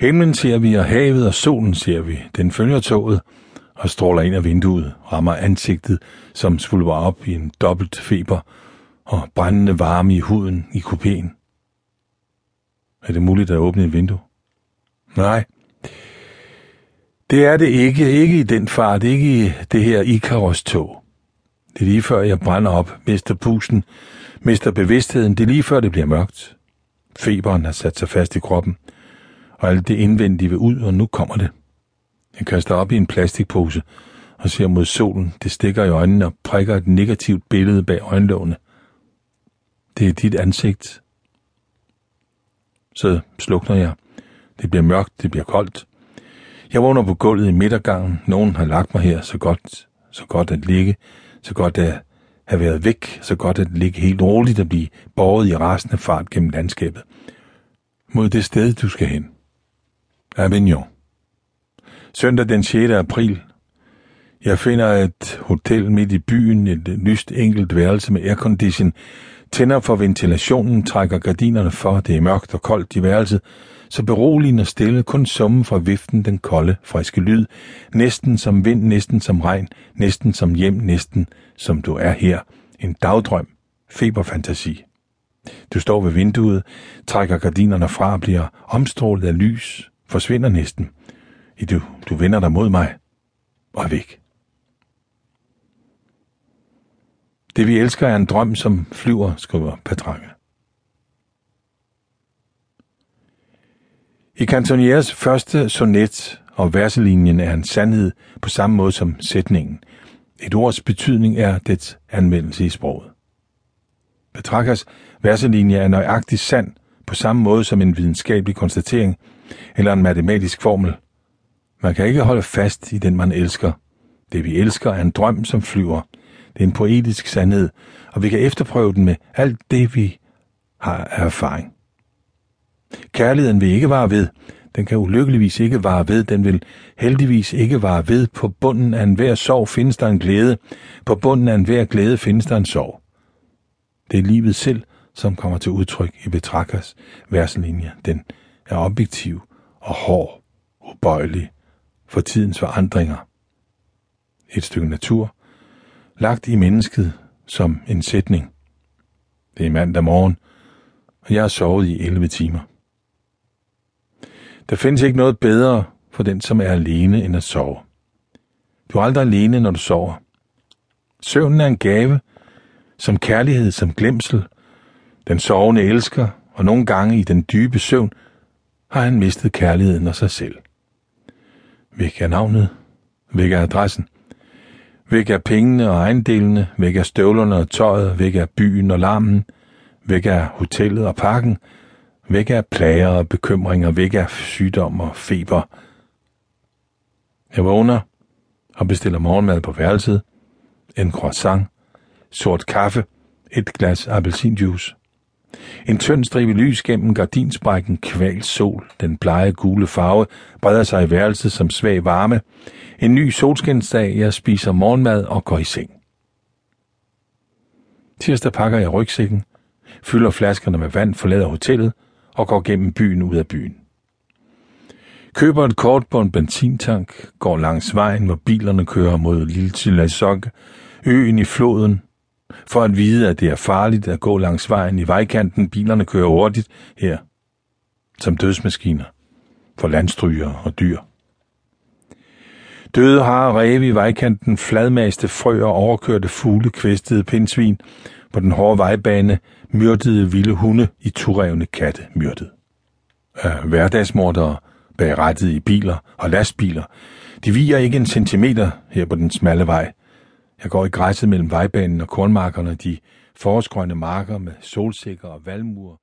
Himlen ser vi, og havet og solen ser vi. Den følger toget og stråler ind af vinduet, rammer ansigtet, som svulver op i en dobbelt feber og brændende varme i huden i kupéen. Er det muligt at åbne et vindue? Nej. Det er det ikke. Ikke i den fart. Ikke i det her Ikaros-tog. Det er lige før jeg brænder op, mister pusten, mister bevidstheden. Det er lige før det bliver mørkt. Feberen har sat sig fast i kroppen, og alt det indvendige vil ud, og nu kommer det. Jeg kaster op i en plastikpose og ser mod solen. Det stikker i øjnene og prikker et negativt billede bag øjenlågene. Det er dit ansigt. Så slukner jeg. Det bliver mørkt, det bliver koldt. Jeg vågner på gulvet i midtergangen. Nogen har lagt mig her så godt, så godt at ligge, så godt at have været væk, så godt at ligge helt roligt og blive båret i rasende fart gennem landskabet. Mod det sted, du skal hen. Avignon. Søndag den 6. april. Jeg finder et hotel midt i byen, et lyst enkelt værelse med aircondition, tænder for ventilationen, trækker gardinerne for, det er mørkt og koldt i værelset, så beroligende og stille, kun summen fra viften den kolde, friske lyd, næsten som vind, næsten som regn, næsten som hjem, næsten som du er her. En dagdrøm, feberfantasi. Du står ved vinduet, trækker gardinerne fra og bliver omstrålet af lys, forsvinder næsten. I du, du vender dig mod mig og er væk. Det vi elsker er en drøm, som flyver, skriver Patrange. I Cantonieres første sonet og verselinjen er en sandhed på samme måde som sætningen. Et ords betydning er dets anvendelse i sproget. Petrarkas verselinje er nøjagtigt sand på samme måde som en videnskabelig konstatering eller en matematisk formel. Man kan ikke holde fast i den, man elsker. Det, vi elsker, er en drøm, som flyver. Det er en poetisk sandhed, og vi kan efterprøve den med alt det, vi har af erfaring. Kærligheden vil ikke vare ved. Den kan ulykkeligvis ikke vare ved. Den vil heldigvis ikke vare ved. På bunden af enhver sorg findes der en glæde. På bunden af enhver glæde findes der en sorg. Det er livet selv, som kommer til udtryk i Betrakkers verslinje. Den er objektiv og hård, ubøjelig for tidens forandringer. Et stykke natur, lagt i mennesket som en sætning. Det er mandag morgen, og jeg har sovet i 11 timer. Der findes ikke noget bedre for den, som er alene, end at sove. Du er aldrig alene, når du sover. Søvnen er en gave, som kærlighed, som glemsel. Den sovende elsker, og nogle gange i den dybe søvn har han mistet kærligheden og sig selv. Væk er navnet, væk er adressen, væk er pengene og ejendelene, væk er støvlerne og tøjet, væk er byen og larmen, væk er hotellet og parken, væk er plager og bekymringer, væk er sygdom og feber. Jeg vågner og bestiller morgenmad på værelset, en croissant, sort kaffe, et glas appelsinjuice. En tynd stribe lys gennem gardinsprækken kval sol, den blege gule farve, breder sig i værelset som svag varme. En ny solskinsdag, jeg spiser morgenmad og går i seng. Tirsdag pakker jeg rygsækken, fylder flaskerne med vand, forlader hotellet og går gennem byen ud af byen. Køber et kort på en benzintank, går langs vejen, hvor bilerne kører mod Lille Tilasok, øen i floden, for at vide, at det er farligt at gå langs vejen i vejkanten. Bilerne kører hurtigt her, som dødsmaskiner for landstryger og dyr. Døde har ræve i vejkanten, fladmaste frøer, overkørte fugle, kvæstede pindsvin på den hårde vejbane, myrdede vilde hunde i turevne katte myrdet. Af hverdagsmordere bag i biler og lastbiler. De viger ikke en centimeter her på den smalle vej. Jeg går i græsset mellem vejbanen og kornmarkerne, de forårsgrønne marker med solsikker og valmuer.